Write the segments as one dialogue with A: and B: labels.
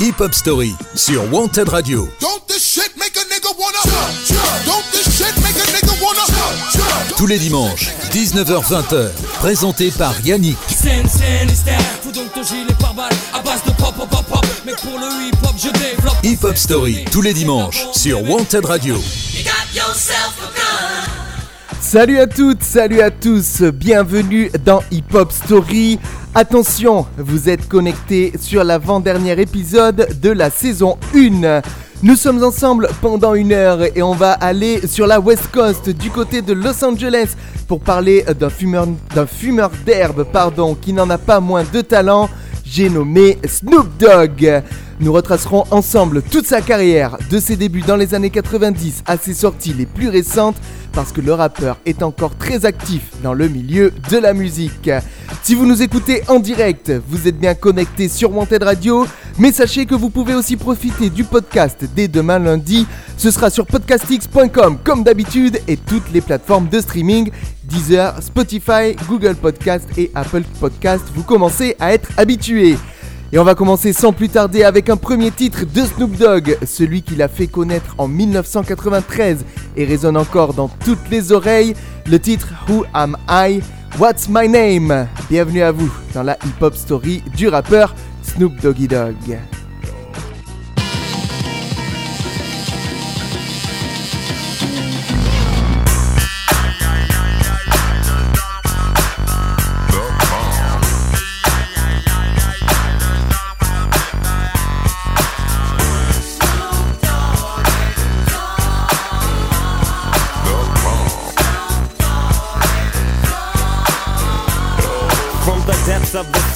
A: Hip Hop Story sur Wanted Radio. Tous les dimanches, 19h-20h, présenté par Yannick. Hip Hop Story, tous les dimanches, sur Wanted Radio.
B: Salut à toutes, salut à tous, bienvenue dans Hip Hop Story. Attention, vous êtes connectés sur l'avant-dernier épisode de la saison 1. Nous sommes ensemble pendant une heure et on va aller sur la West Coast du côté de Los Angeles pour parler d'un fumeur, d'herbe pardon, qui n'en a pas moins de talent. J'ai nommé Snoop Dogg. Nous retracerons ensemble toute sa carrière, de ses débuts dans les années 90 à ses sorties les plus récentes, parce que le rappeur est encore très actif dans le milieu de la musique. Si vous nous écoutez en direct, vous êtes bien connecté sur Wanted Radio, mais sachez que vous pouvez aussi profiter du podcast dès demain lundi. Ce sera sur podcastx.com comme d'habitude et toutes les plateformes de streaming Deezer, Spotify, Google Podcast et Apple Podcast. Vous commencez à être habitués. Et on va commencer sans plus tarder avec un premier titre de Snoop Dogg, celui qu'il a fait connaître en 1993 et résonne encore dans toutes les oreilles, le titre Who Am I? What's My Name? Bienvenue à vous dans la hip-hop story du rappeur Snoop Doggy Dogg.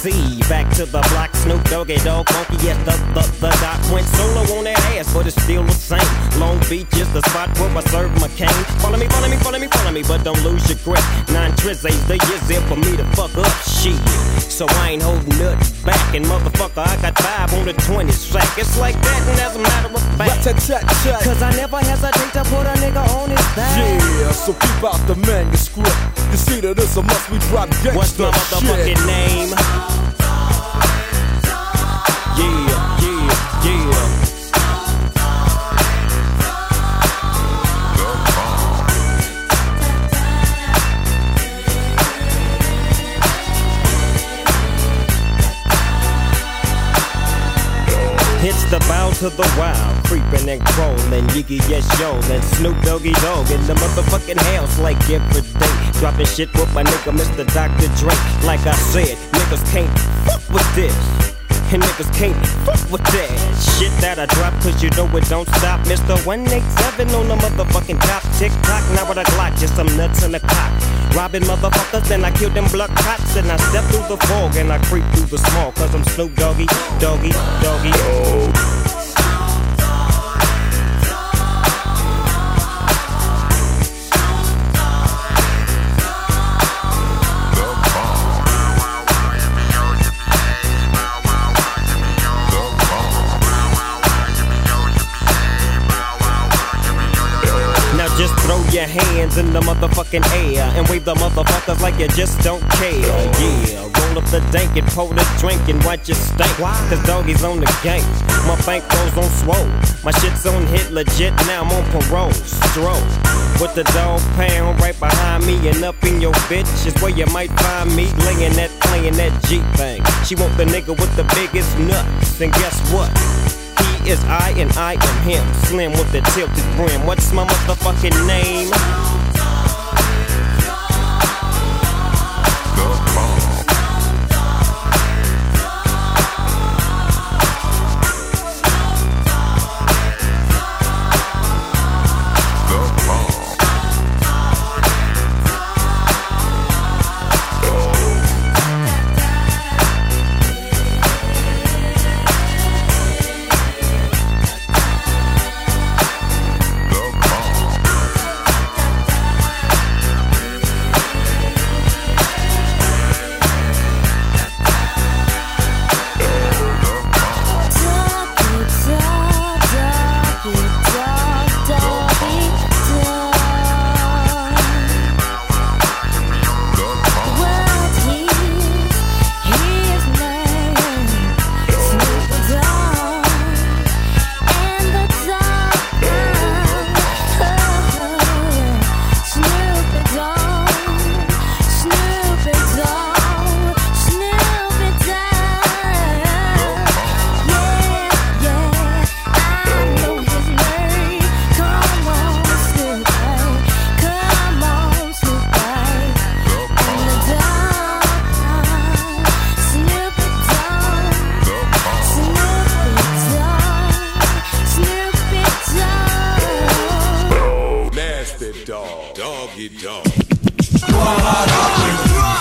C: Sea. Back to the block, Snoop Doggy Dogg, funky at the, the, the doc. Went solo on that ass, but it's still the same. Long Beach is the spot where I serve my cane. Follow me, follow me, follow me, follow me, but don't lose your grip. Nine trizzies, the years there for me to fuck up shit. So I ain't holding nothing back. And motherfucker, I got five on the 20 sack. It's like that, and as a matter of fact. Cause I never hesitate to put a nigga on his back.
D: Yeah, so keep out the manuscript. You see that it's a must we drop gangsta
C: What's my motherfucking
D: shit.
C: name? Yeah, yeah, yeah. It's the bow to the wild, creeping and crawling, Yiggy yes yo, and Snoop Doggy Dogg in the motherfucking house like every day. Dropping shit with my nigga Mr. Dr. Dre. Like I said, niggas can't fuck with this. And niggas can't fuck with that shit that I drop, cause you know it don't stop. Mr. 187 on the motherfucking top. Tick tock, now with a Glock, just some nuts in the cock. Robbing motherfuckers, then I kill them blood cops. And I step through the fog and I creep through the small, cause I'm Snoop Doggy, Doggy, Doggy. Now hands in the motherfucking air and wave the motherfuckers like you just don't care. Yeah, roll up the dank and pour the drink and watch it stink. Cause doggies on the gang. My bank goes on swole. My shit's on hit legit, now I'm on parole. Stroll. With the dog pound right behind me and up in your bitch is where you might find me laying that, playing that G thing. She want the nigga with the biggest nuts, and guess what? Is I and I am him. Slim with the tilted brim. What's my motherfucking name?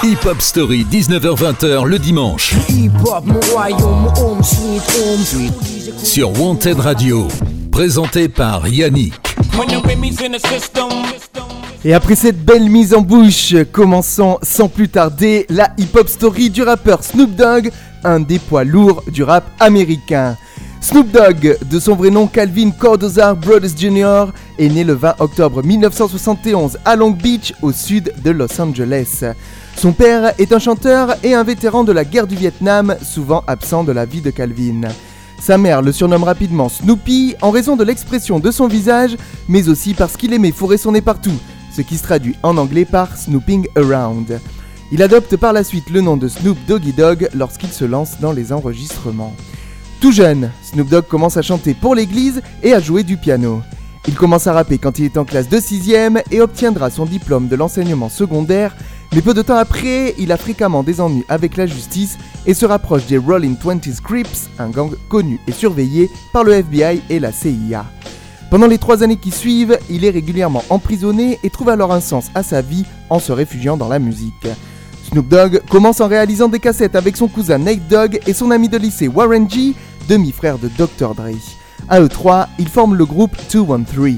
A: Hip Hop Story, 19h-20h le dimanche. Sur Wanted Radio, présenté par Yannick.
B: Et après cette belle mise en bouche, commençons sans plus tarder la hip-hop story du rappeur Snoop Dogg, un des poids lourds du rap américain. Snoop Dogg, de son vrai nom Calvin Cordozar Brothers Jr., est né le 20 octobre 1971 à Long Beach, au sud de Los Angeles. Son père est un chanteur et un vétéran de la guerre du Vietnam, souvent absent de la vie de Calvin. Sa mère le surnomme rapidement Snoopy en raison de l'expression de son visage, mais aussi parce qu'il aimait fourrer son nez partout, ce qui se traduit en anglais par Snooping Around. Il adopte par la suite le nom de Snoop Doggy Dog lorsqu'il se lance dans les enregistrements. Tout jeune, Snoop Dogg commence à chanter pour l'église et à jouer du piano. Il commence à rapper quand il est en classe de 6ème et obtiendra son diplôme de l'enseignement secondaire, mais peu de temps après, il a fréquemment des ennuis avec la justice et se rapproche des Rolling Twenties Crips, un gang connu et surveillé par le FBI et la CIA. Pendant les trois années qui suivent, il est régulièrement emprisonné et trouve alors un sens à sa vie en se réfugiant dans la musique. Snoop Dogg commence en réalisant des cassettes avec son cousin Nate Dogg et son ami de lycée Warren G, demi-frère de Dr. Dre. À eux trois, ils forment le groupe 213.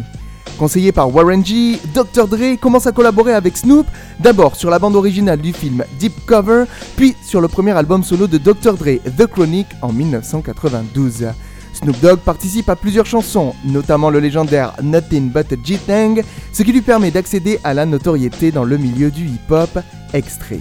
B: Conseillé par Warren G, Dr. Dre commence à collaborer avec Snoop, d'abord sur la bande originale du film Deep Cover, puis sur le premier album solo de Dr. Dre, The Chronic, en 1992. Snoop Dogg participe à plusieurs chansons, notamment le légendaire Nothing But a G-Tang, ce qui lui permet d'accéder à la notoriété dans le milieu du hip-hop. Extrait.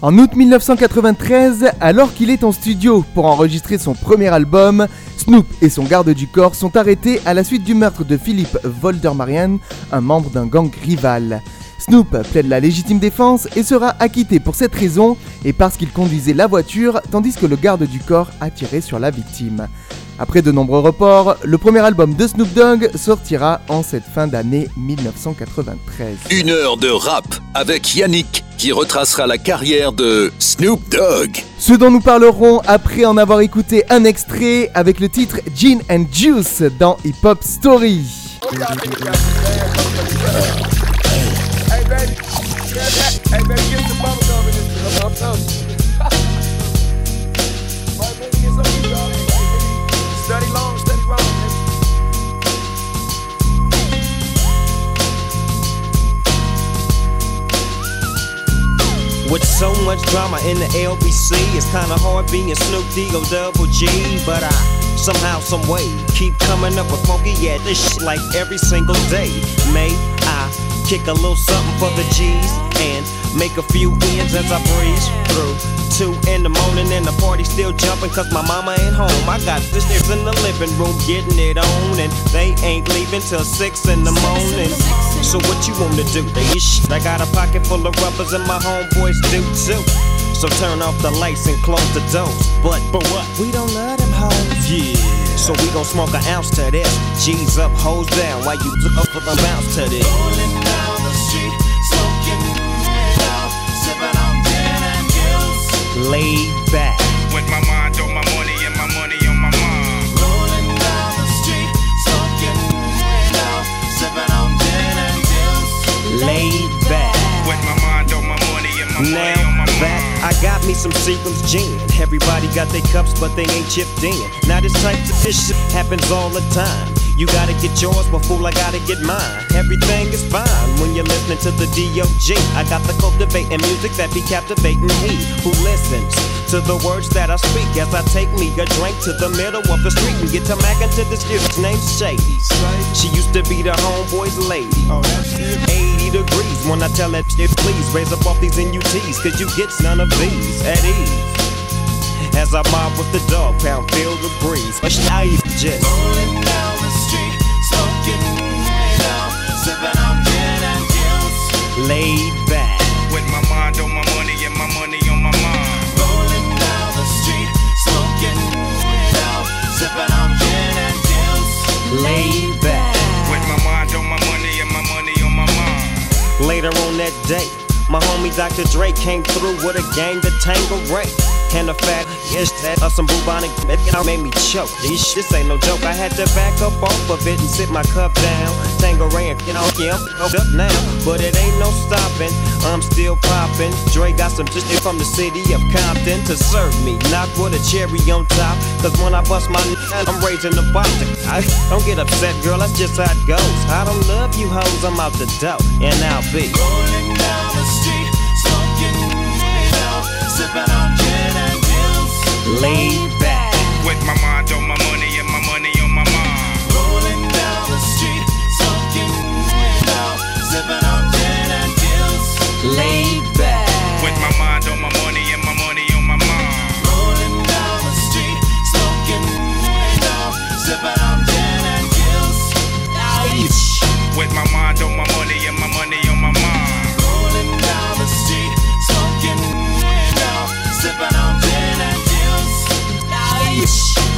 B: En août 1993, alors qu'il est en studio pour enregistrer son premier album, Snoop et son garde du corps sont arrêtés à la suite du meurtre de Philippe Voldermarian, un membre d'un gang rival. Snoop plaide la légitime défense et sera acquitté pour cette raison et parce qu'il conduisait la voiture tandis que le garde du corps a tiré sur la victime. Après de nombreux reports, le premier album de Snoop Dogg sortira en cette fin d'année 1993.
A: Une heure de rap avec Yannick qui retracera la carrière de Snoop Dogg.
B: Ce dont nous parlerons après en avoir écouté un extrait avec le titre Gin and Juice dans Hip Hop Story.
C: With so much drama in the LBC, it's kinda hard being Snoop D-O double G. But I somehow, some way, keep coming up with funky, yeah, this shit like every single day. May I kick a little something for the G's and make a few ends as I breeze through. Two in the morning and the party still jumping cause my mama ain't home. I got sisters in the living room getting it on and they ain't leaving till six in the morning. So what you wanna do? They. I got a pocket full of rubbers and my homeboys do too. So turn off the lights and close the doors. But but what? We don't let them hoes. Yeah. So we gon' smoke an ounce to this. G's up, hoes down. While you look up for the bounce to this. Laid back.
E: With my mind on my money and my money on my mind.
F: Rolling down the street, smoking it out, sipping on gin and juice.
C: Laid back.
E: With my mind on my money and my money on
C: Now
E: my
C: that
E: mind.
C: I got me some Seagram's gin. Everybody got their cups, but they ain't chipped in. Now this type of this shit happens all the time. You gotta get yours, but fool, I gotta get mine. Everything is fine when you're listening to the D.O.G. I got the cultivating music that be captivating he who listens to the words that I speak as I take me a drink to the middle of the street and get to mackin' to this dude's named Shady. She used to be the homeboy's lady. 80 degrees when I tell that shit, please raise up off these NUTs, cause you get none of these at ease. As I mob with the dog pound, feel the breeze. But I just Laid back.
E: With my mind on my money and my money on my mind.
F: Rolling down the street, smoking, sipping on gin and juice.
C: Laid back.
E: With my mind on my money and my money on my mind.
C: Later on that day, my homie Dr. Dre came through with a gang to tango rape. And the fat is that of some bubonic it made me choke. This shit ain't no joke. I had to back up off of it and sit my cup down. And you know, yeah, I'm up now. But it ain't no stopping. I'm still popping. Dre got some shit from the city of Compton to serve me. Not with a cherry on top. Cause when I bust my n- I'm raising the bar. I don't get upset, girl. That's just how it goes. I don't love you hoes. I'm out the dough. And I'll be.
F: Rolling down the street, smoking it out, sipping on.
C: Laid back.
E: With my mind on my money and my money on my mind.
F: Rolling down the street, smoking it out, sipping on gin and juice.
C: Laid back.
E: With my mind on my money and my money on my mind.
F: Rolling down the street, smoking it out, sipping on gin and juice.
E: With my mind on my money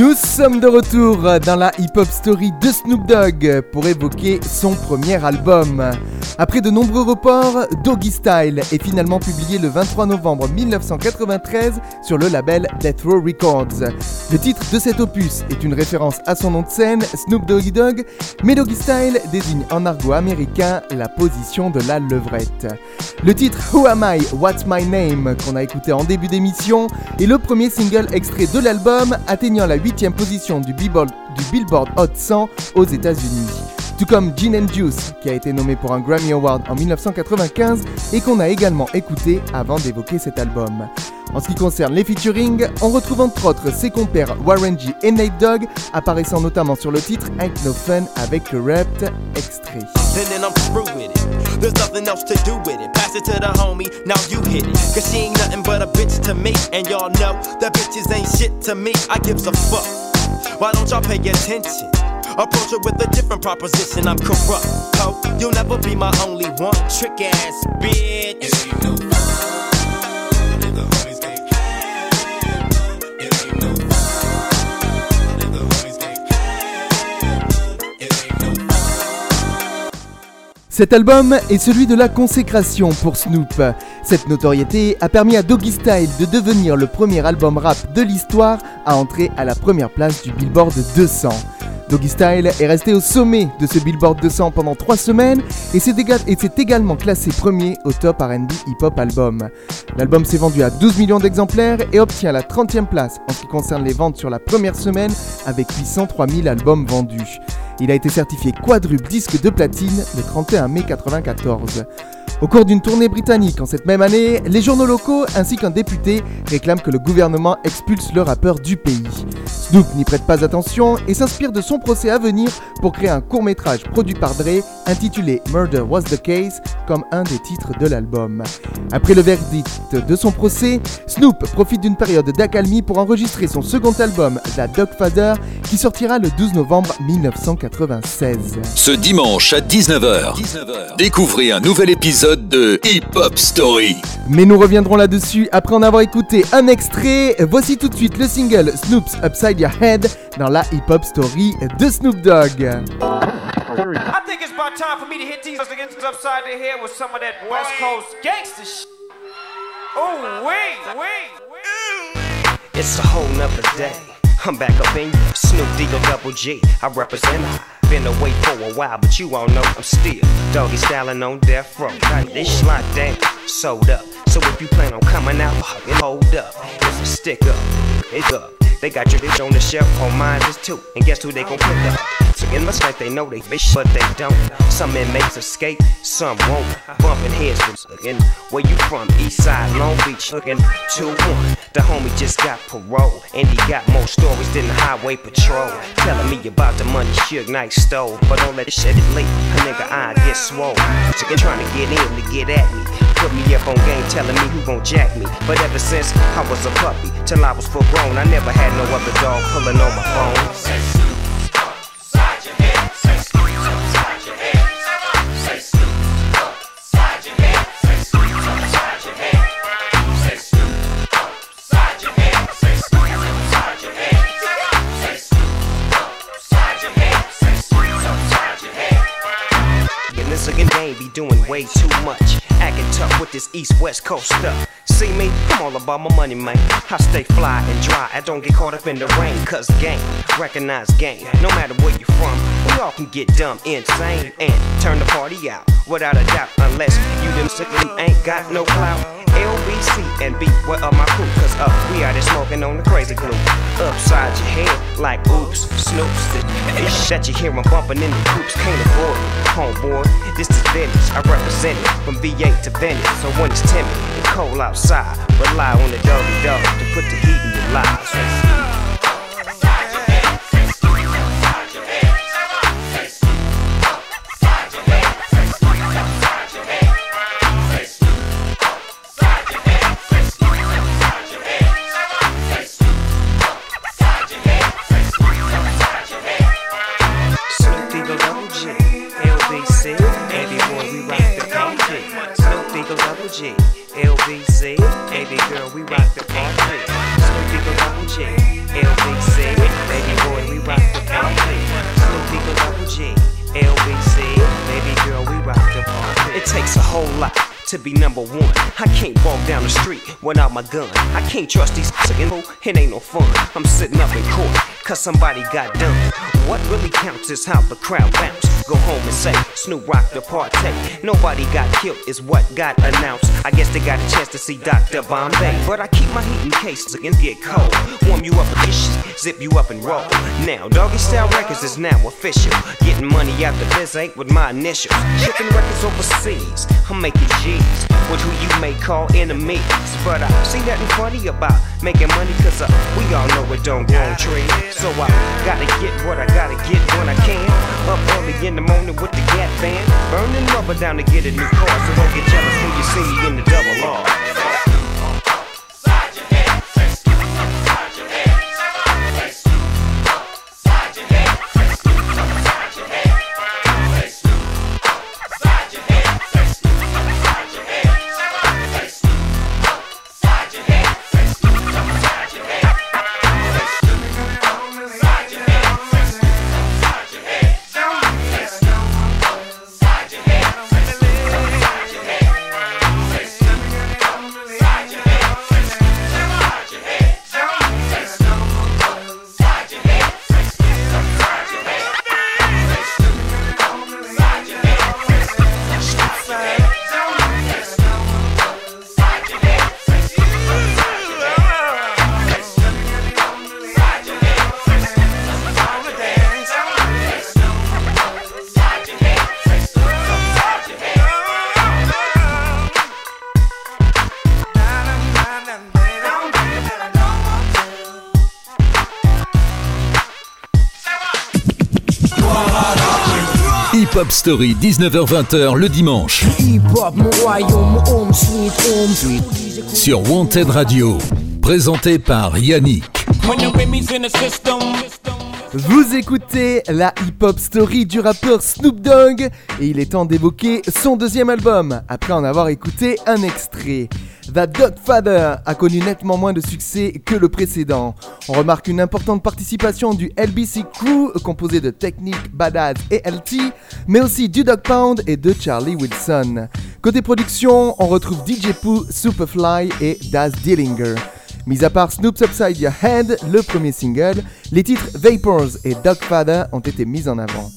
B: Nous sommes de retour dans la hip-hop story de Snoop Dogg pour évoquer son premier album. Après de nombreux reports, Doggy Style est finalement publié le 23 novembre 1993 sur le label Death Row Records. Le titre de cet opus est une référence à son nom de scène, Snoop Doggy Dogg, mais Doggy Style désigne en argot américain la position de la levrette. Le titre Who Am I, What's My Name qu'on a écouté en début d'émission est le premier single extrait de l'album atteignant la 8 position du Billboard, du Billboard Hot 100 aux États-Unis. Tout comme Gin and Juice, qui a été nommé pour un Grammy Award en 1995 et qu'on a également écouté avant d'évoquer cet album. En ce qui concerne les featuring, on retrouve entre autres ses compères Warren G et Nate Dogg, apparaissant notamment sur le titre Ain't No Fun avec le rap extrait.
G: Why don't y'all pay attention? Approach her with a different proposition. I'm corrupt. You'll never be my only one. Trick ass bitch.
B: Cet album est celui de la consécration pour Snoop. Cette notoriété a permis à Doggy Style de devenir le premier album rap de l'histoire à entrer à la première place du Billboard 200. Doggy Style est resté au sommet de ce Billboard 200 pendant 3 semaines et s'est également classé premier au top RB Hip Hop Album. L'album s'est vendu à 12 millions d'exemplaires et obtient la 30e place en ce qui concerne les ventes sur la première semaine avec 803 000 albums vendus. Il a été certifié quadruple disque de platine le 31 mai 1994. Au cours d'une tournée britannique en cette même année, les journaux locaux ainsi qu'un député réclament que le gouvernement expulse le rappeur du pays. Snoop n'y prête pas attention et s'inspire de son procès à venir pour créer un court métrage produit par Dre intitulé Murder Was the Case comme un des titres de l'album. Après le verdict de son procès, Snoop profite d'une période d'accalmie pour enregistrer son second album, The Dogfather, qui sortira le 12 novembre 1996.
A: Ce dimanche à 19h, découvrez un nouvel épisode de Hip Hop Story.
B: Mais nous reviendrons là-dessus après en avoir écouté un extrait. Voici tout de suite le single Snoop's Upside Your Head dans la hip-hop story de Snoop Dogg.
H: I think it's about time for me to hit these against upside the head with some of that West Coast gangster shit. Oh, wait, wait,
C: It's a whole nother day. I'm back up in you. Snoop Deagle Double G. I represent I. Been away for a while, but you all know I'm still doggy styling on death row. This slot down, sold up. So if you plan on coming out, hold up. It's a stick up, it's up. They got your bitch on the shelf, on mine is too. And guess who they gon' pick up? So it must like they know they bitch, but they don't. Some inmates escape, some won't. Bumping heads with looking. Where you from? East side, Long Beach, looking 2-1. The homie just got parole, and he got more stories than the highway patrol. Telling me about the money Suge Knight stole. But don't let this shit it late, a nigga I get swole. Chicken trying to get in to get at me.
I: Put me up on game, telling me who gon' jack me. But ever since I was a puppy, till I was full grown, I never had no other dog pulling on my phone. Game be doing way too much. Acting tough with this east west coast stuff. See me? I'm all about my money, man. I stay fly and dry. I don't get caught up in the rain. Cause game, recognize game. No matter where you're from, we all can get dumb, insane, and turn the party out. Without a doubt, unless you them sickly ain't got no clout. LBC and B, what up my crew? Cause up, we out there smoking on the crazy glue. Upside your head, like oops, snoops. The ish that you hear 'em bumping in the coops can't afford it. Homeboy, this is Venice. I represent it from V8 to Venice. So when it's timid and cold outside, rely on the doggy dog to put the heat in your lives. To be number one. I can't walk down the street without my gun. I can't trust these it ain't no fun. I'm sitting up in court, cause somebody got done. What really counts is how the crowd bounce. Go home and say, Snoop rock the party. Nobody got killed, is what got announced. I guess they got a chance to see Dr. Bombay. But I keep my heat in case it get cold. Warm you up with dishes, zip you up and roll. Now, Doggy Style Records is now official. Getting money out the biz ain't with my initials. Shipping records overseas, I'm making G's. With who you may call enemies. But I see nothing funny about making money, cause uh, we all know it don't grow on trees. So I gotta get what I gotta get when I can. Up early in the morning with the Gap band. Burning rubber down to get a new car, so don't get jealous when you see me in the double R.
A: Story, 19h-20h le dimanche. Sur Wanted Radio. Présenté par Yannick.
B: Vous écoutez la hip-hop story du rappeur Snoop Dogg et il est temps d'évoquer son deuxième album après en avoir écouté un extrait. The Dogfather a connu nettement moins de succès que le précédent. On remarque une importante participation du LBC Crew composé de Technique, Badass et LT, mais aussi du Dog Pound et de Charlie Wilson. Côté production, on retrouve DJ Pooh, Superfly et Daz Dillinger. Mis à part Snoop's Upside Your Head, le premier single, les titres Vapors et Dogfather ont été mis en avant.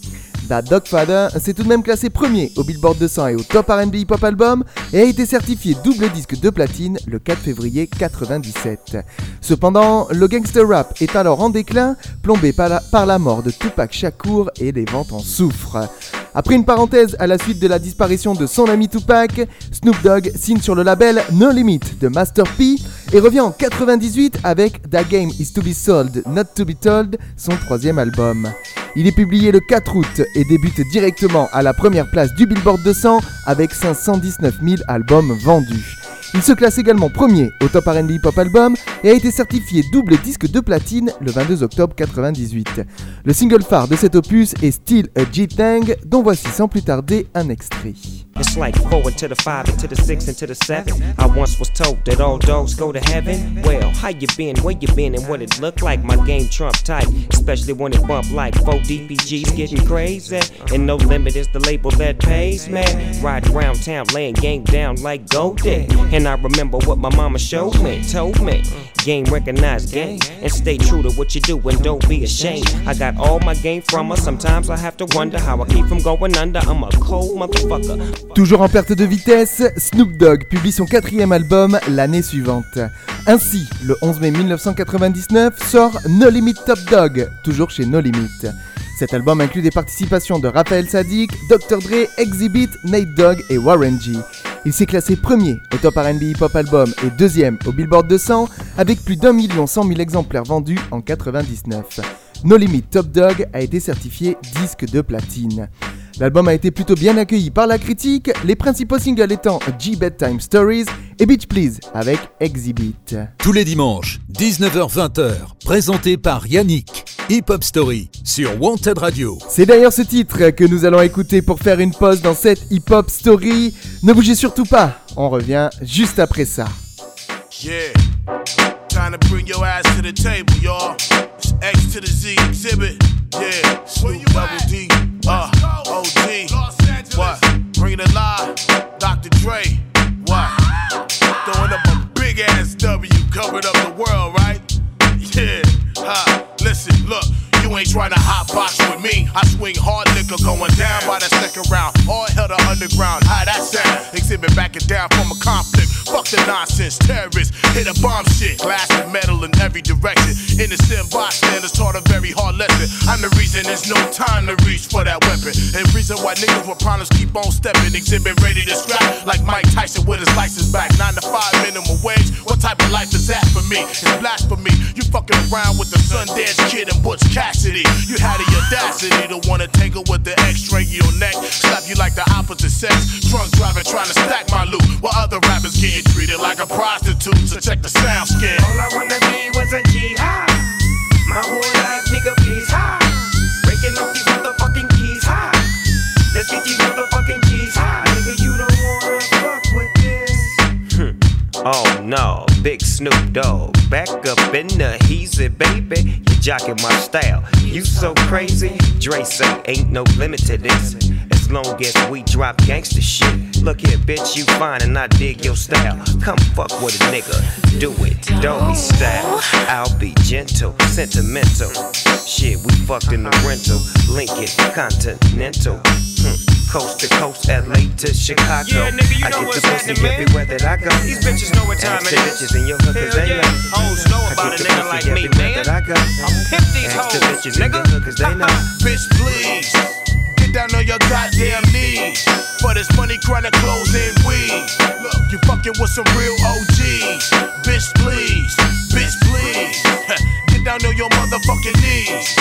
B: The Dogfather s'est tout de même classé premier au Billboard 200 et au Top R&B Hip Hop Album et a été certifié double disque de platine le 4 février 97. Cependant, le gangster rap est alors en déclin, plombé par la, par la mort de Tupac Shakur et les ventes en souffrent. Après une parenthèse à la suite de la disparition de son ami Tupac, Snoop Dogg signe sur le label No Limit de Master P et revient en 98 avec The Game Is To Be Sold, Not To Be Told, son troisième album. Il est publié le 4 août et débute directement à la première place du Billboard 200 avec 519 000 albums vendus. Il se classe également premier au Top R&B Pop Album et a été certifié double disque de platine le 22 octobre 98. Le single phare de cet opus est Still a G-Tang, dont voici sans plus tarder un extrait.
I: It's like four into the five, into the six, into the seven. I once was told that all dogs go to heaven. Well, how you been, where you been, and what it look like? My game trump tight, especially when it bump like four DPGs getting crazy. And no limit is the label that pays, man. Ride around town, laying game down like Goldie. And I remember what my mama showed me, told me. Game recognized game, and stay true to what you do and don't be ashamed. I got all my game from her. Sometimes I have to wonder how I keep from going under. I'm a cold motherfucker.
B: Toujours en perte de vitesse, Snoop Dogg publie son quatrième album l'année suivante. Ainsi, le 11 mai 1999 sort No Limit Top Dog, toujours chez No Limit. Cet album inclut des participations de Raphaël Sadik, Dr. Dre, Exhibit, Nate Dogg et Warren G. Il s'est classé premier au Top R&B Hip Hop Album et deuxième au Billboard 200 avec plus d'un million cent mille exemplaires vendus en 99. No Limit Top Dog a été certifié disque de platine. L'album a été plutôt bien accueilli par la critique, les principaux singles étant G Bedtime Stories et Beach Please avec Exhibit.
A: Tous les dimanches, 19h-20h, présenté par Yannick. Hip Hop Story sur Wanted Radio.
B: C'est d'ailleurs ce titre que nous allons écouter pour faire une pause dans cette Hip Hop Story. Ne bougez surtout pas, on revient juste après ça.
J: Yeah. Time to bring your ass to the table, y'all. It's X to the Z exhibit. Yeah. Snoop Double D. Uh, OG. What? Bring it alive. Dr. Dre. What? Throwing up a big ass W. Covered up the world, right? You ain't trying to hot box with me. I swing hard liquor going down by the second round. All hell to underground. How that sound? Xzibit backing down from a conflict. Fuck the nonsense. Terrorists hit a bomb shit. Glass and metal in every direction. In the sandbox, Innocent bystanders taught a very hard lesson. I'm the reason there's no time to reach for that weapon. And reason why niggas with problems keep on stepping. Exhibit ready to scrap like Mike Tyson with his license back. Nine to five minimum wage. What type of life is that for me? It's blasphemy. You fucking around with the Sundance Kid and Butch Cassidy. You had the audacity to wanna take her with the X-ray in your neck. Slap you like the opposite sex. Drunk driving trying to stack my loot. While other rappers getting treated like a prostitute. So check the sound scan.
I: All I wanna be was a G high. My whole life, nigga, please high. Breaking off these motherfucking keys high. Let's get these motherfucking G's high. Nigga, you don't wanna fuck with this. Oh no, big Snoop Dogg. Back up in the heezy, baby. You jocking my style. You so crazy. Dre say ain't no limit to this. As long as we drop gangster shit. Look here, bitch, you fine and I dig your style. Come fuck with a nigga. Do it, doggy style. I'll be gentle, sentimental. Shit, we fucked in the rental. Lincoln, Continental. Hmm. Coast to coast, LA to Chicago.
H: Yeah, nigga, you
I: I
H: know
I: get
H: what's
I: the pussy
H: happening, man.
I: everywhere that I go.
H: These bitches know what time
I: Ask
H: it
I: the bitches in your hood, cause
H: Hell
I: they
H: yeah.
I: know.
H: Hoes know
I: I
H: about
I: get
H: a
I: the
H: nigga
I: pussy
H: like me,
I: everywhere
H: man.
I: that I go.
H: I'll pimp these
I: Ask the
H: hoes,
I: bitches in
H: nigga.
I: your hood, cause they know.
J: Bitch, please. Get down on your goddamn knees. For this money, chronic clothes and weed. Look, you fucking with some real OGs. Bitch, please. Bitch, please. Get down on your motherfucking knees.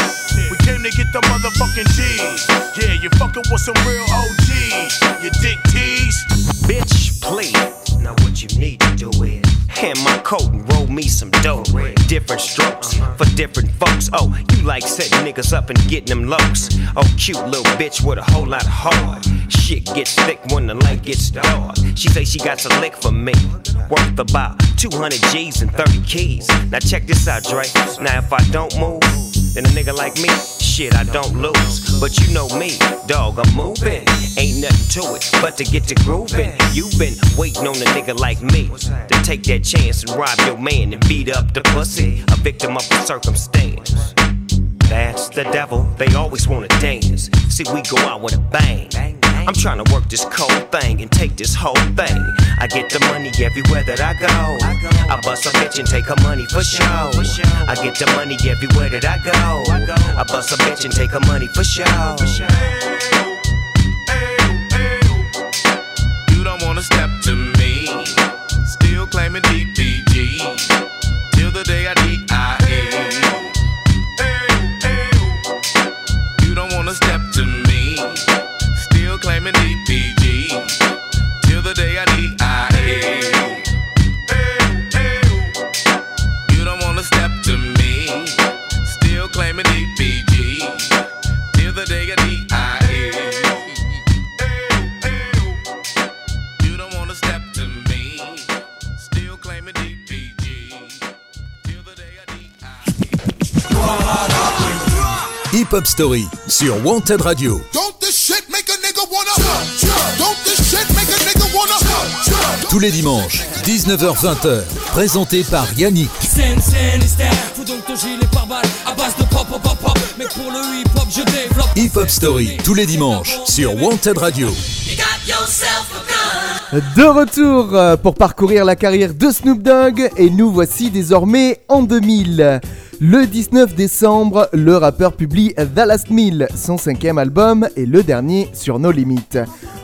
J: We came to get the motherfucking G's. Yeah, you fucking with some real OGs. You dick tease.
I: Bitch, please. Now what you need to do is hand my coat and roll me some dough. Different strokes for different folks. Oh, you like setting niggas up and getting them lows. Oh, cute little bitch with a whole lot of heart. Shit gets thick when the light gets dark. She say she got a lick for me. Worth about 200 G's and 30 keys. Now check this out, Dre. Now if I don't move, then a nigga like me, shit, I don't lose. But you know me, dog, I'm moving. Ain't nothing to it but to get to grooving. You've been waiting on a nigga like me to take that chance and rob your man and beat up the pussy, a victim of the circumstance. That's the devil, they always wanna dance. See, we go out with a bang. I'm trying to work this cold thing and take this whole thing. I get the money everywhere that I go. I bust a bitch and take her money for show. I get the money everywhere that I go. I bust a bitch and take her money for show.
A: Hip Hop Story sur Wanted Radio. Tous les dimanches, 19h-20h, présenté par Yannick.
K: Hip Hop
A: Story, tous les dimanches, sur Wanted Radio.
B: De retour euh, pour parcourir la carrière de Snoop Dogg et nous voici désormais en 2000. Le 19 décembre, le rappeur publie The Last Meal, son cinquième album et le dernier sur No Limit.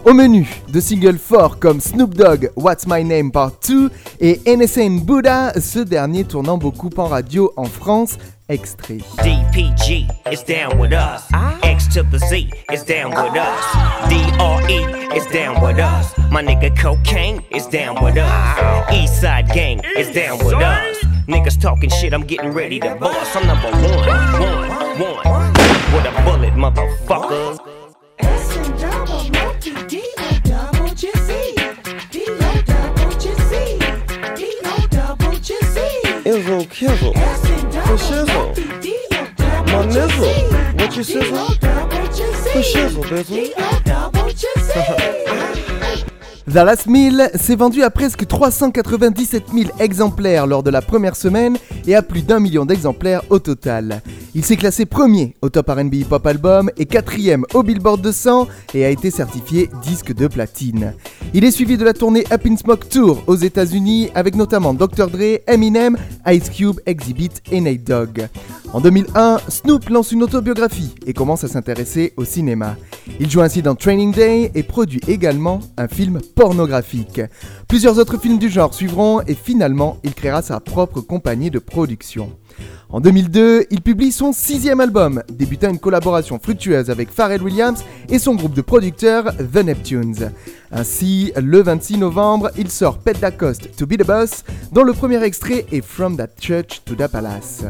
B: Au menu, de singles forts comme Snoop Dogg, What's My Name Part 2 et NSN Buddha, ce dernier tournant beaucoup en radio en France, extrait.
I: DPG is down with us. X to the Z is down with us. DRE is down with us. My nigga Cocaine is down with us. Eastside Gang is down with us. Niggas talking shit, I'm getting ready to bust. I'm number one, one, one. With a bullet, motherfucker.
L: Izzle Kizzle. For shizzle. My nizzle. What you sizzle? For shizzle, bizzle.
B: The Last Meal s'est vendu à presque 397 000 exemplaires lors de la première semaine et à plus d'un million d'exemplaires au total. Il s'est classé premier au Top R&B Hip Hop Album et quatrième au Billboard 200 et a été certifié disque de platine. Il est suivi de la tournée Up in Smoke Tour aux États-Unis avec notamment Dr. Dre, Eminem, Ice Cube, Exhibit et Nate Dogg. En 2001, Snoop lance une autobiographie et commence à s'intéresser au cinéma. Il joue ainsi dans Training Day et produit également un film pornographique. Plusieurs autres films du genre suivront et finalement, il créera sa propre compagnie de production. En 2002, il publie son sixième album, débutant une collaboration fructueuse avec Pharrell Williams et son groupe de producteurs The Neptunes. Ainsi, le 26 novembre, il sort Pet Da Cost to Be the Boss, dont le premier extrait est From That Church to the Palace.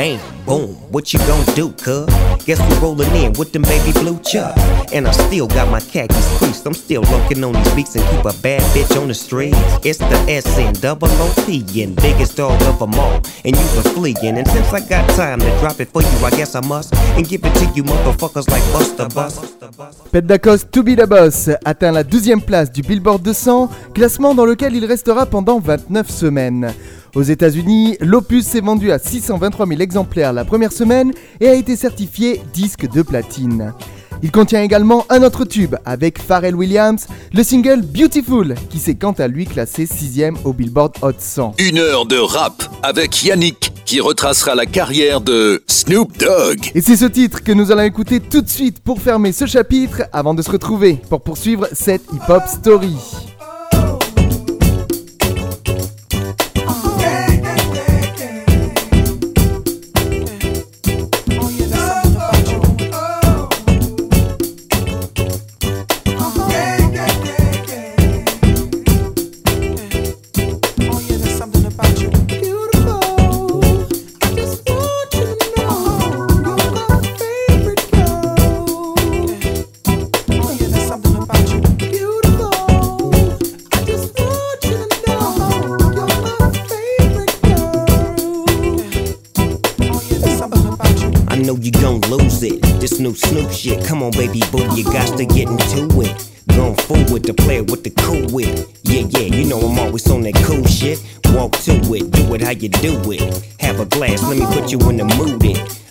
I: Bam, boom, what you gon' do, cuz? Guess we're rolling in with them baby blue chuck. And I still got my khakis creased. I'm still looking on these beats and keep a bad bitch on the street. It's the SN double OT and biggest dog of them all. And you were fleeing. And since I got time to drop it for you, I guess I must. And give it to you motherfuckers like Buster Bus.
B: Pet Da Cost to Be the Boss atteint la 12e place du Billboard 200, classement dans lequel il restera pendant 29 semaines. Aux États-Unis, l'opus s'est vendu à 623 000 exemplaires la première semaine et a été certifié disque de platine. Il contient également un autre tube avec Pharrell Williams, le single Beautiful, qui s'est quant à lui classé 6ème au Billboard Hot 100.
A: Une heure de rap avec Yannick qui retracera la carrière de Snoop Dogg.
B: Et c'est ce titre que nous allons écouter tout de suite pour fermer ce chapitre avant de se retrouver pour poursuivre cette hip-hop story.
I: New Snoop shit, come on, baby boo, you got to get into it. To play with the player with the cool wit. Yeah, yeah, you know I'm always on that cool shit. Walk to it, do it how you do it. Have a glass, let me put you in the mood.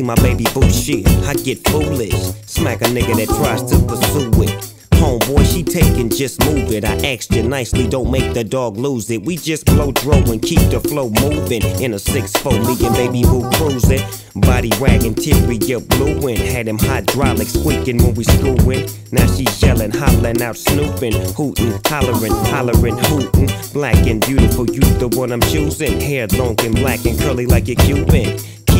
I: See my baby boo shit, I get foolish. Smack a nigga that tries to pursue it. Homeboy, she taking, just move it. I asked you nicely, don't make the dog lose it. We just blow dro and keep the flow moving. In a 6-4, me and baby boo cruising. Body wagging, interior blueing. Had him hydraulic squeaking when we screwing. Now she yelling, hollering out, snooping, hooting, hollering, hollering, hooting. Black and beautiful, you the one I'm choosing. Hair long and black and curly like a Cuban.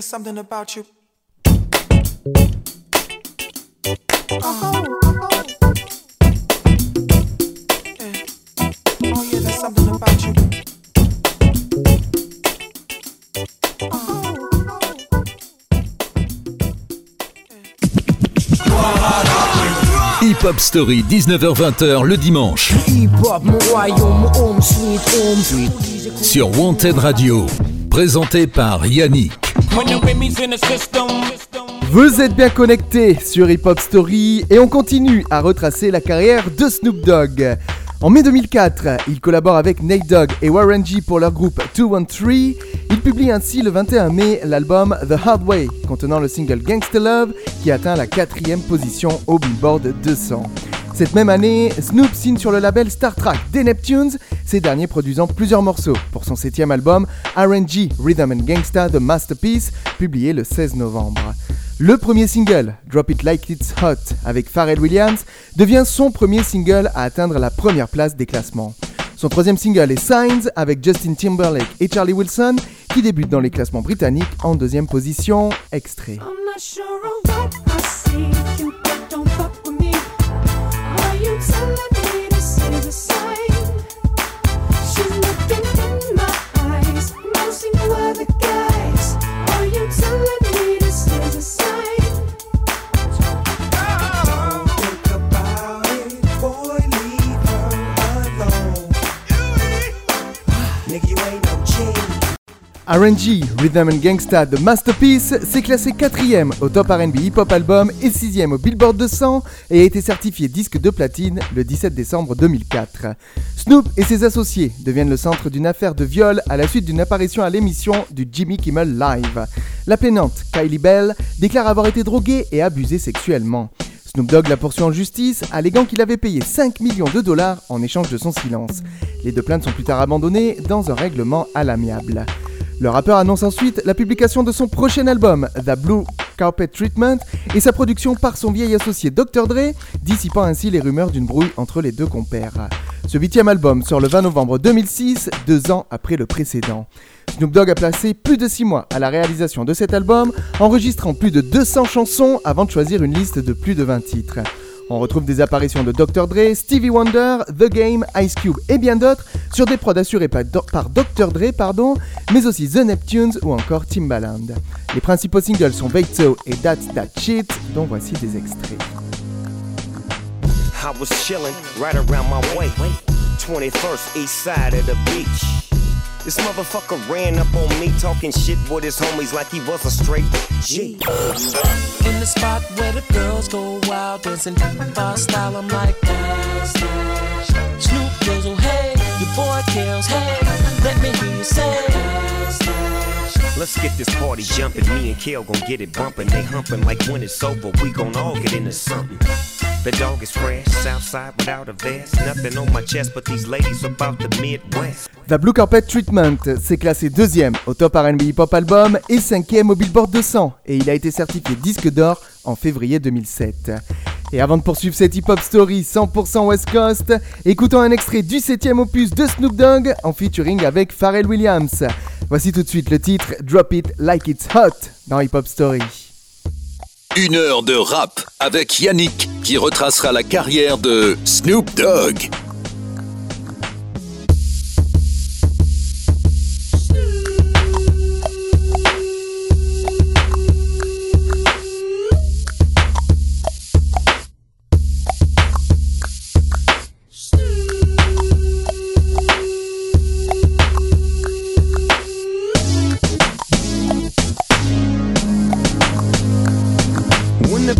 M: There's something about you. Yeah. Oh yeah, there's something about you.
A: Hip Hop Story, 19h-20h le dimanche. Sur Wanted Radio. Présenté par Yannick.
B: Vous êtes bien connectés sur Hip Hop Story et on continue à retracer la carrière de Snoop Dogg. En mai 2004, il collabore avec Nate Dogg et Warren G pour leur groupe 213. Il publie ainsi le 21 mai l'album The Hard Way, contenant le single Gangsta Love qui atteint la quatrième position au Billboard 200. Cette même année, Snoop signe sur le label Star Trek des Neptunes, ces derniers produisant plusieurs morceaux pour son septième album RNG Rhythm and Gangsta The Masterpiece, publié le 16 novembre. Le premier single, Drop It Like It's Hot, avec Pharrell Williams, devient son premier single à atteindre la première place des classements. Son troisième single est Signs avec Justin Timberlake et Charlie Wilson, qui débute dans les classements britanniques en deuxième position. Extrait.
F: Are
B: RNG, Rhythm and Gangsta de Masterpiece s'est classé 4ème au top RB Hip Hop Album et 6ème au Billboard 200 et a été certifié disque de platine le 17 décembre 2004. Snoop et ses associés deviennent le centre d'une affaire de viol à la suite d'une apparition à l'émission du Jimmy Kimmel Live. La plaignante, Kylie Bell, déclare avoir été droguée et abusée sexuellement. Snoop Dogg la poursuit en justice, alléguant qu'il avait payé 5 millions de dollars en échange de son silence. Les deux plaintes sont plus tard abandonnées dans un règlement à l'amiable. Le rappeur annonce ensuite la publication de son prochain album, The Blue Carpet Treatment, et sa production par son vieil associé Dr. Dre, dissipant ainsi les rumeurs d'une brouille entre les deux compères. Ce huitième album sort le 20 novembre 2006, deux ans après le précédent. Snoop Dogg a placé plus de 6 mois à la réalisation de cet album, enregistrant plus de 200 chansons avant de choisir une liste de plus de 20 titres. On retrouve des apparitions de Dr. Dre, Stevie Wonder, The Game, Ice Cube et bien d'autres sur des prods assurés par, Dr. Dre, pardon, mais aussi The Neptunes ou encore Timbaland. Les principaux singles sont Veito et That's That Shit, dont voici des extraits.
I: I was chillin' right around my way. 21st east side of the beach. This motherfucker ran up on me talking shit with his homies like he was a straight G.
K: In the spot where the girls go wild, dancing by style, I'm like, dance, dance. Snoop Dizzle, oh, hey, your boy kills, hey, let me hear you say, dance, dance.
I: Let's get this party jumping. Me and Kale gon' get it bumping. They humping like when it's over. We gon' all get into something. The dog is fresh, Southside without a vest. Nothing on my chest, but these ladies about the Midwest.
B: The Blue Carpet Treatment s'est classé deuxième au top R&B Hip Hop Album et cinquième au Billboard 200 et il a été certifié disque d'or en février 2007. Et avant de poursuivre cette hip hop story 100% West Coast, écoutons un extrait du septième opus de Snoop Dogg en featuring avec Pharrell Williams. Voici tout de suite le titre Drop It Like It's Hot dans Hip Hop Story.
A: Une heure de rap avec Yannick qui retracera la carrière de Snoop Dogg.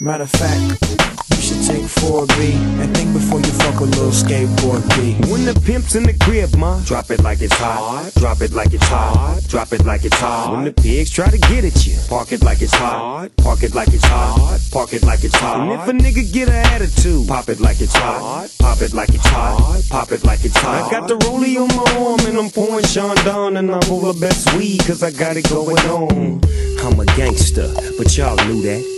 M: Matter of fact, you should take 4B and think before you fuck a little skateboard B.
I: When the pimp's in the crib, ma, drop it like it's hot. Drop it like it's hot. Drop it like it's hot. When the pigs try to get at you, park it like it's hot. Park it like it's hot. Park it like it's hot. And if a nigga get an attitude, pop it like it's hot. Pop it like it's hot. Pop it like it's hot. I got the rollie on my arm and I'm pouring Chandon and I'm all the best weed cause I got it going on. I'm a gangster, but y'all knew that.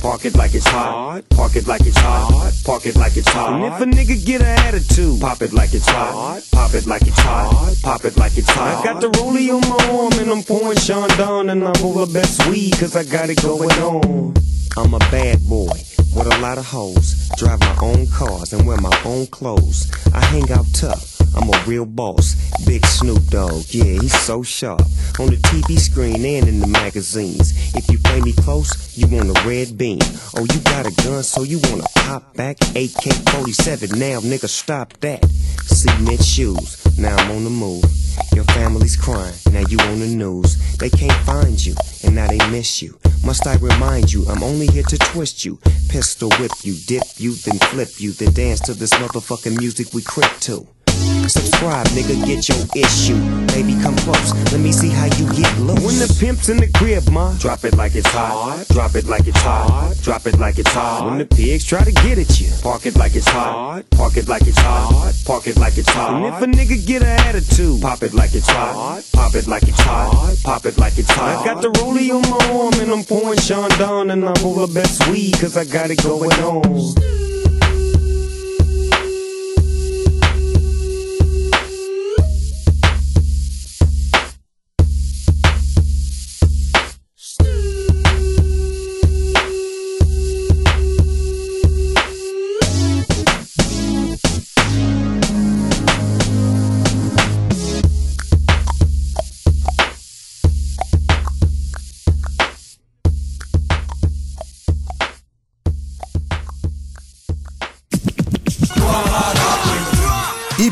I: park it like it's hot. Park it like it's hot. Park it like it's hot. And if a nigga get an attitude, pop it like it's hot. Pop it like it's hot. Pop it like it's hot. I got the rollie on my arm and I'm pouring Chandon and I roll the best weed cause I got it going on. I'm a bad boy with a lot of hoes. Drive my own cars and wear my own clothes. I hang out tough. I'm a real boss. Big Snoop Dogg, yeah, he's so sharp. On the TV screen and in the magazines. If you play me close, you want a red beam. Oh, you got a gun, so you wanna pop back? AK 47, now nigga, stop that. Cement shoes, now I'm on the move. Your family's crying, now you on the news. They can't find you, and now they miss you. Must I remind you, I'm only here to twist you. Pistol whip you, dip you, then flip you, then dance to this motherfucking music we crip to. Subscribe, nigga, get your issue. Baby, come close, let me see how you get loose. When the pimp's in the crib, ma, drop it like it's hot. Drop it like it's hot. Drop it like it's hot. When the pigs try to get at you, park it like it's hot. Park it like it's hot. Park it like it's hot. And if a nigga get an attitude, pop it like it's hot. Pop it like it's hot. Pop it like it's hot. I got the rollie on my arm and I'm pouring Sean down and I roll the best weed cause I got it going on.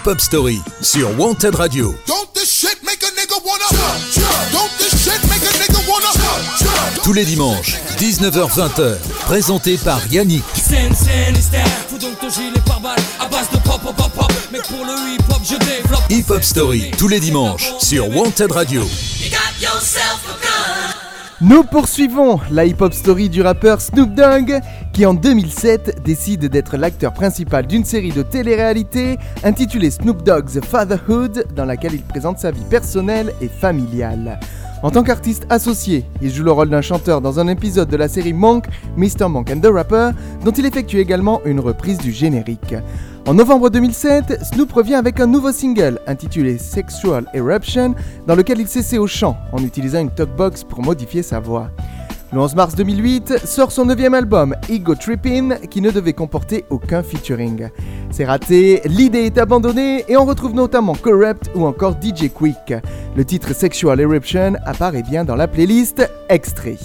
A: Pop Story sur Wanted Radio. Tous les dimanches, 19h-20h, présenté par Yannick. Hip Hop Story, tous les dimanches, sur Wanted Radio.
B: Nous poursuivons la hip-hop story du rappeur Snoop Dogg qui en 2007 décide d'être l'acteur principal d'une série de télé-réalité intitulée Snoop Dogg's Fatherhood dans laquelle il présente sa vie personnelle et familiale. En tant qu'artiste associé, il joue le rôle d'un chanteur dans un épisode de la série Monk, Mr. Monk and the Rapper, dont il effectue également une reprise du générique. En novembre 2007, Snoop revient avec un nouveau single intitulé Sexual Eruption, dans lequel il s'essaie au chant en utilisant une talkbox pour modifier sa voix. Le 11 mars 2008 sort son neuvième album, Ego Trippin', qui ne devait comporter aucun featuring. C'est raté, l'idée est abandonnée et on retrouve notamment Corrupt ou encore DJ Quick. Le titre Sexual Eruption apparaît bien dans la playlist Extrait.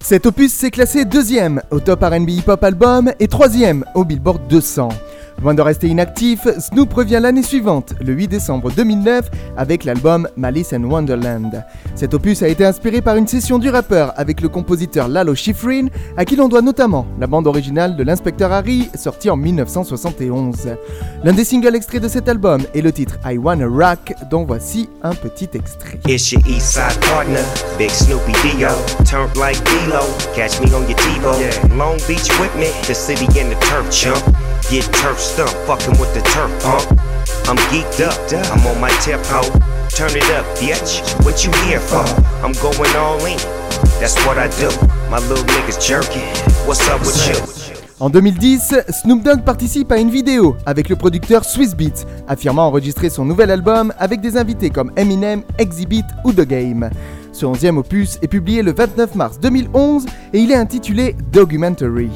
B: Cet opus s'est classé deuxième au top RB Hip Hop Album et troisième au Billboard 200. Loin de rester inactif, Snoop revient l'année suivante, le 8 décembre 2009, avec l'album Malice in Wonderland. Cet opus a été inspiré par une session du rappeur avec le compositeur Lalo Schifrin, à qui l'on doit notamment la bande originale de l'Inspecteur Harry, sortie en 1971. L'un des singles extraits de cet album est le titre I Wanna Rock, dont voici un petit extrait.
I: It's your east side partner, Big Snoopy Dio. Turned like D-Lo, catch me on your TiVo. Long Beach with me, the city and the turf chump. Get turf fucking with the turf. I'm geeked up, I'm on my. Turn it up, bitch. What you here for? I'm going all in. That's what I do. My little niggas jerking. What's up with you?
B: En 2010, Snoop Dogg participe à une vidéo avec le producteur Swiss Beats, affirmant enregistrer son nouvel album avec des invités comme Eminem, Exhibit ou The Game. Ce 11e opus est publié le 29 mars 2011 et il est intitulé Documentary.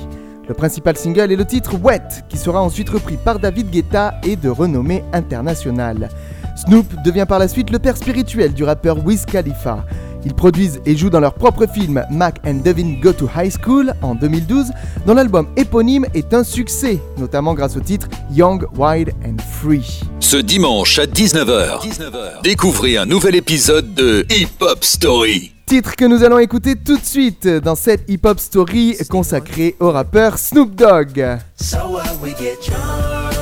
B: Le principal single est le titre Wet, qui sera ensuite repris par David Guetta et de renommée internationale. Snoop devient par la suite le père spirituel du rappeur Wiz Khalifa. Ils produisent et jouent dans leur propre film Mac and Devin Go to High School en 2012, dont l'album éponyme est un succès, notamment grâce au titre Young, Wild and Free.
A: Ce dimanche à 19h, découvrez un nouvel épisode de Hip Hop Story.
B: Titre que nous allons écouter tout de suite dans cette hip-hop story consacrée au rappeur Snoop Dogg.
N: So what we get drunk,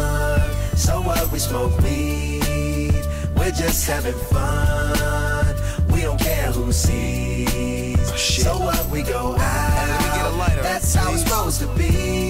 N: so what we smoke weed. We're just having fun. We don't care who sees. so what we go out. That's how it's supposed to be.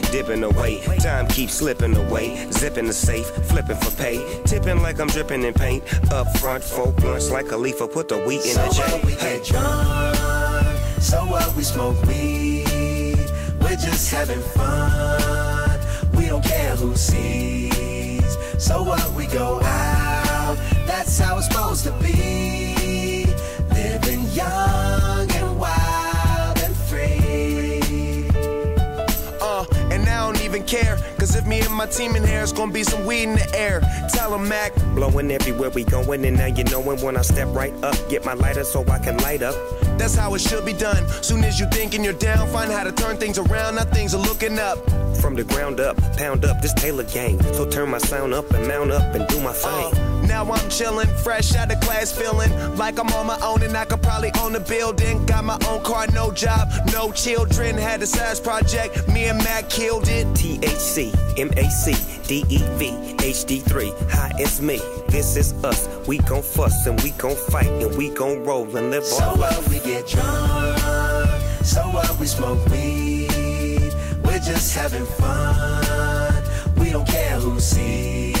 I: dipping away. Time keeps slipping away. Zipping the safe, flipping for pay. Tipping like I'm dripping in paint. Up front, four blunts like a leaf, put the wheat in
N: So
I: the
N: what
I: J.
N: we get drunk, so what we smoke weed. We're just having fun. We don't care who sees. So what we go out. That's how it's supposed to be. Living young
G: even care. Cause if me and my team in here, it's gonna be some weed in the air. Tell 'em, Mac.
I: Blowing everywhere we going, and now you knowin' when I step right up. Get my lighter so I can light up.
G: That's how it should be done. Soon as you thinking you're down, find how to turn things around. Now things are looking up.
I: From the ground up, pound up this Taylor gang. So turn my sound up and mount up and do my thing.
G: Now I'm chillin', fresh out of class, feeling like I'm on my own and I could probably own a building. Got my own car, no job, no children. Had a size project, me and Mac killed it.
I: THC, MAC, DEV, HD3. Hi, it's me. This is us. We gon' fuss and we gon' fight and we gon' roll and live
N: So
I: our life.
N: what we get drunk, so what we smoke weed. We're just having fun. We don't care who sees.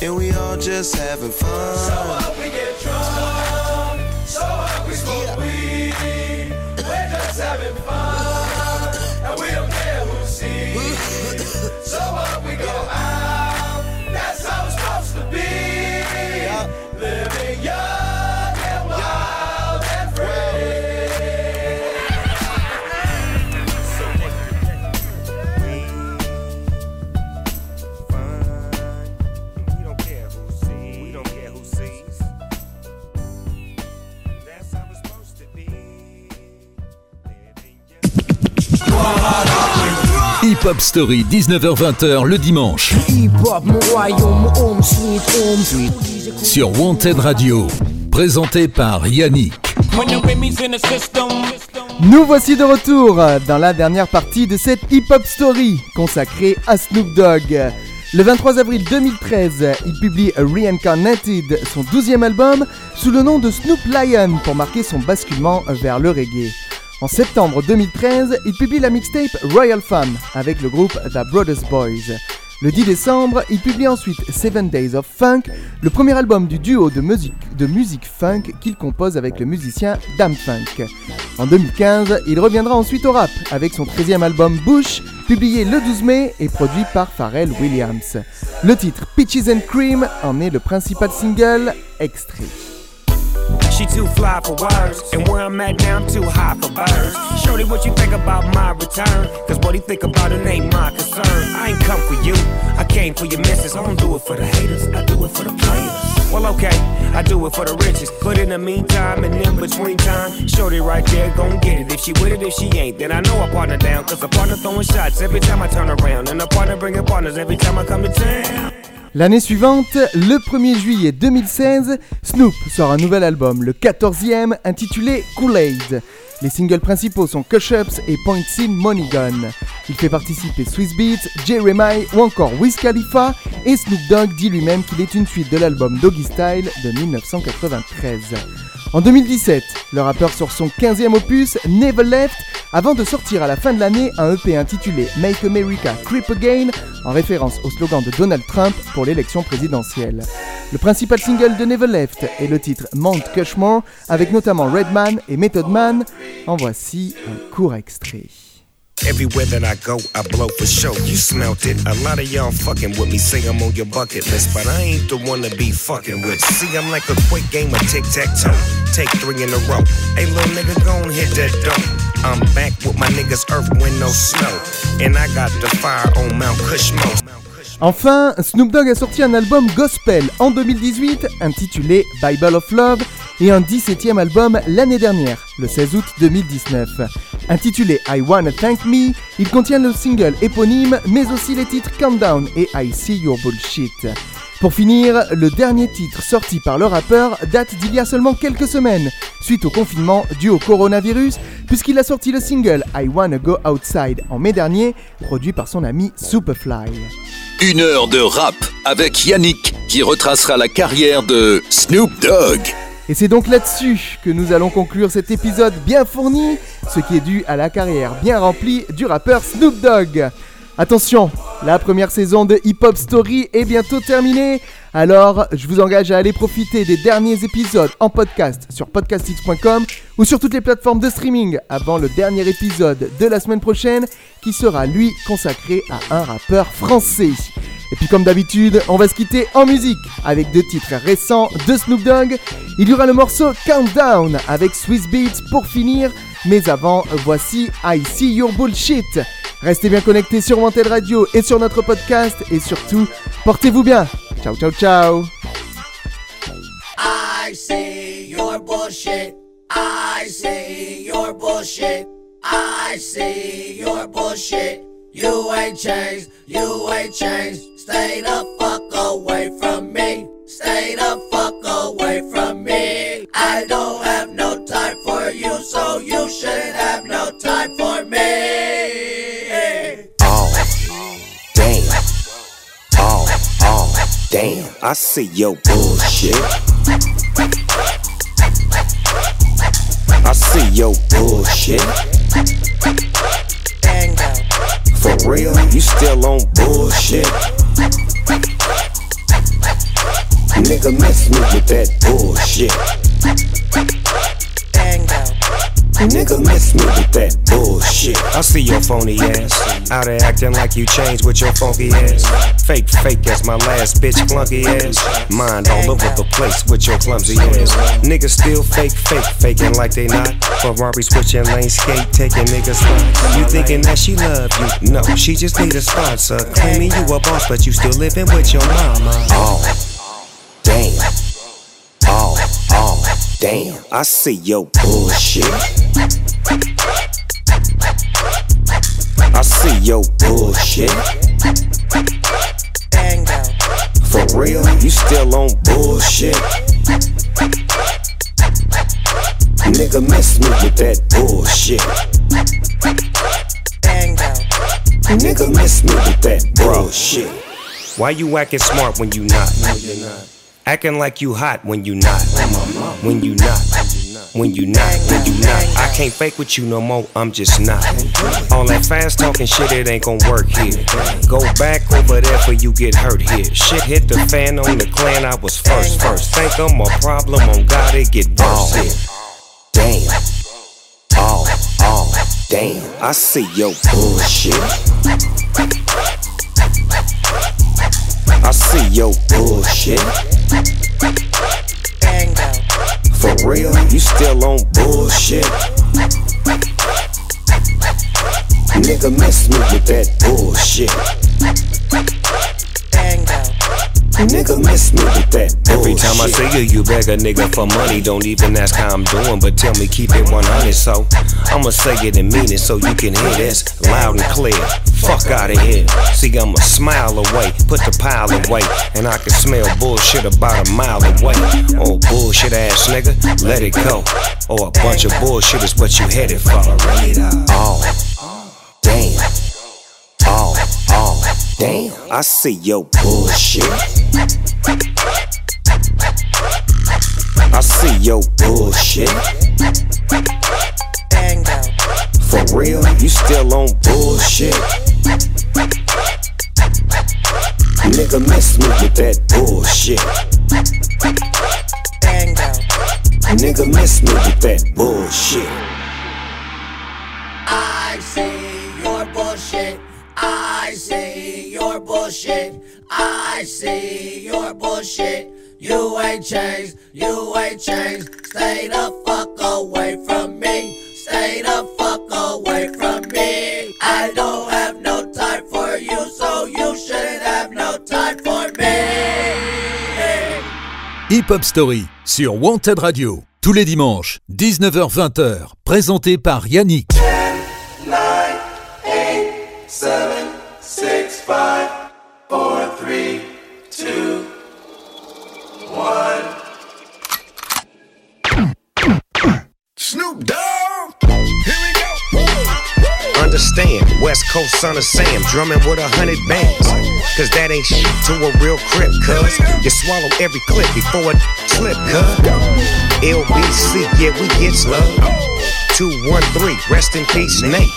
G: and we all just having fun.
N: So what we get drunk, so what we smoke weed. We're just having fun, and we don't care who sees. So what we go out,
A: Hip Hop Story, 19h-20h le dimanche.
O: Hip-hop, mon royaume, mon home, sweet home.
A: Sur Wanted Radio. Présenté par Yannick.
B: Nous voici de retour dans la dernière partie de cette hip-hop story consacrée à Snoop Dogg. Le 23 avril 2013, il publie Reincarnated, son 12e album, sous le nom de Snoop Lion pour marquer son basculement vers le reggae. En septembre 2013, il publie la mixtape Royal Fun avec le groupe The Brothers Boys. Le 10 décembre, il publie ensuite Seven Days of Funk, le premier album du duo de musique, de musique funk qu'il compose avec le musicien Dam Funk. En 2015, il reviendra ensuite au rap avec son 13e album Bush, publié le 12 mai et produit par Pharrell Williams. Le titre Peaches and Cream en est le principal single extrait.
P: She too fly for words, and where I'm at now, I'm too high for birds. Shorty, what you think about my return? Cause what he think about it ain't my concern. I ain't come for you, I came for your missus. I don't do it for the haters, I do it for the players. Well, okay, I do it for the riches. But in the meantime, and in between time, Shorty right there gon' get it. If she with it, if she ain't, then I know I partner down. Cause a partner throwing shots every time I turn around. And a partner bringing partners every time I come to town.
B: L'année suivante, le 1er juillet 2016, Snoop sort un nouvel album, le 14e, intitulé Kool-Aid. Les singles principaux sont Cush Ups et Point C Money Gun. Il fait participer Swiss Beats, Jeremiah ou encore Wiz Khalifa et Snoop Dogg dit lui-même qu'il est une suite de l'album Doggy Style de 1993. En 2017, le rappeur sort son 15e opus Never Left avant de sortir à la fin de l'année un EP intitulé Make America Creep Again en référence au slogan de Donald Trump pour l'élection présidentielle. Le principal single de Never Left est le titre Mount Cushmore avec notamment Redman et Method Man. En voici un court extrait.
I: Everywhere that I go, I blow for show. You smelt it. A lot of y'all fucking with me, say I'm on your bucket list, but I ain't the one to be fucking with. See, I'm like a quick game of tic tac toe. Take three in a row. Hey, little nigga, gon' hit that dope. I'm back with my niggas, earth, wind, no snow. And I got the fire on Mount Kushmore.
B: Enfin, Snoop Dogg a sorti un album gospel en 2018 intitulé Bible of Love et un 17e album l'année dernière, le 16 août 2019. Intitulé I Wanna Thank Me, il contient le single éponyme mais aussi les titres Countdown et I See Your Bullshit. Pour finir, le dernier titre sorti par le rappeur date d'il y a seulement quelques semaines, suite au confinement dû au coronavirus, puisqu'il a sorti le single I Wanna Go Outside en mai dernier, produit par son ami Superfly.
A: Une heure de rap avec Yannick qui retracera la carrière de Snoop Dogg.
B: Et c'est donc là-dessus que nous allons conclure cet épisode bien fourni, ce qui est dû à la carrière bien remplie du rappeur Snoop Dogg. Attention, la première saison de Hip Hop Story est bientôt terminée, alors je vous engage à aller profiter des derniers épisodes en podcast sur podcastx.com ou sur toutes les plateformes de streaming avant le dernier épisode de la semaine prochaine qui sera lui consacré à un rappeur français. Et puis comme d'habitude, on va se quitter en musique avec deux titres récents de Snoop Dogg. Il y aura le morceau Countdown avec Swiss Beats pour finir, mais avant, voici I See Your Bullshit. Restez bien connectés sur Wanted Radio et sur notre podcast et surtout, portez-vous bien. Ciao ciao ciao.
Q: I see your bullshit. I see your bullshit. I see your bullshit. You ain't changed. You ain't changed. Stay the fuck away from me. Stay the fuck away from me. I don't have no time for you, so you shouldn't have no time for me.
I: Oh, damn. I see your bullshit. I see your bullshit. For real, you still on bullshit. Nigga, miss me with that bullshit. Nigga, miss me with that bullshit. I see your phony ass. Out there acting like you changed with your funky ass. Fake, fake as my last bitch, clunky ass. Mind all over the place with your clumsy ass. Niggas still fake, fake, faking like they not. Ferrari switching lane, skate, taking niggas spot. You thinking that she love you? No, she just need a sponsor. Claiming you a boss, but you still living with your mama. Oh, damn. Oh, oh, damn. I see your bullshit. I see your bullshit. For real, you still on bullshit. Nigga, miss me with that bullshit. Nigga, miss me with that bullshit. Why you acting smart when you not? No, you're not? Acting like you hot when you not. When you not. When you not. When you not. I can't fake with you no more. I'm just not. All that fast talking shit, it ain't gonna work here. Go back over there for you get hurt here. Shit hit the fan on the clan. I was first. First. Think I'm a problem on God. It get worse here. Damn. Oh, oh, damn. I see your bullshit. I see your bullshit. For real, you still on bullshit. Nigga, miss me with that bullshit. Nigga, miss me with that. Every time I oh, see you, you beg a nigga for money. Don't even ask how I'm doing, but tell me keep it 100. So I'ma say it and mean it so you can hear this loud and clear. Fuck out of here. See, I'm a smile away, put the pile away, and I can smell bullshit about a mile away. Oh, bullshit ass nigga, let it go. Or a bunch of bullshit is what you headed for. Oh, damn. Oh, oh, damn. I see your bullshit. I see your bullshit. For real, you still on bullshit. Nigga, miss me with that bullshit. Nigga, miss me with that bullshit.
Q: I see your bullshit. I see your bullshit. I see your bullshit. You ain't changed. You ain't changed. Stay the fuck away from me. Stay the fuck away from me. I don't have no time for you, so you shouldn't have no time for me.
A: Hip Hop Story sur Wanted Radio. Tous les dimanches, 19h-20h. Présenté par Yannick.
R: 9, 8, 7, 6, 5, 4, 3, 2, 1.
I: Snoop Dogg. Here we go. Understand, West Coast son of Sam, drumming with a hundred bands. Cause that ain't shit to a real crip, cuz. You swallow every clip before it slip, cuz. LBC, yeah, we get love. 213, rest in peace, Nate.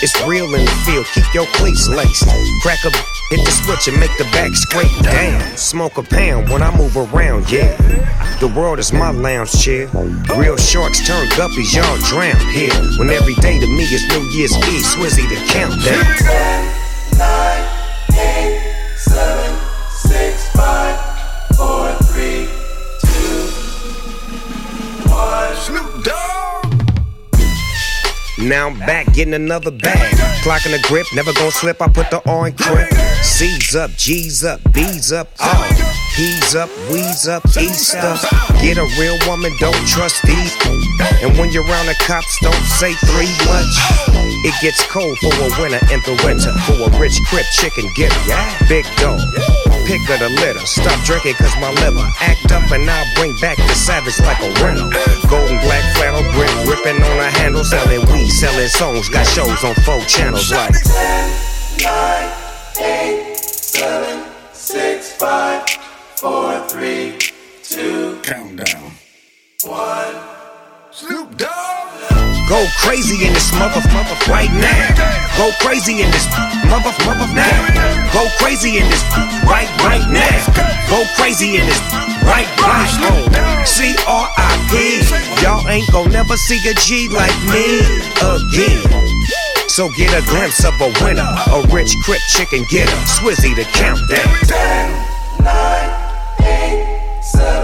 I: It's real in the field, keep your cleats laced. Crack a hit the switch and make the back scrape down. Smoke a pound when I move around, yeah. The world is my lounge chair. Real sharks turn guppies, y'all drown here. When every day to me is New Year's Eve, Swizzy the countdown.
R: 9,
I: Now I'm back getting another bag. Clocking the grip, never gonna slip. I put the in grip. C's up, G's up, B's up, all. P's up, we's up, East up. Get a real woman, don't trust these. And when you're around the cops, don't say three much. It gets cold for a winter in the winter. For a rich crip chicken getter. Big dog. Pick of the litter. Stop drinking cause my liver act up and I'll bring back the savage like a rental. Golden black flannel grip, ripping on a handle, selling weed, selling songs. Got shows on four channels like
R: 9, 8, 7, 6, 5, 4, 3, 2,
I: Countdown.
R: 1.
I: Snoop Dogg. Go crazy in this mother, mother right now. Go crazy in this mother, mother now. Go crazy in this right, right now. Go crazy in this right, right. now. C-R-I-P. Y'all ain't gon' never see a G like me again. So get a glimpse of a winner, a rich crip chicken getter. Swizzy the countdown.
R: 9, 8, 7,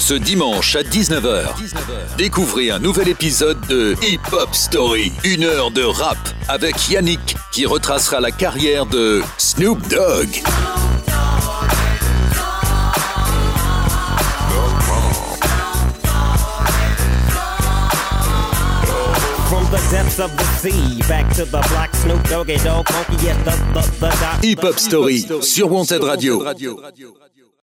A: Ce dimanche à 19h, découvrez un nouvel épisode de Hip Hop Story, une heure de rap avec Yannick qui retracera la carrière de Snoop Dogg. Hip Hop Story sur Wanted Radio.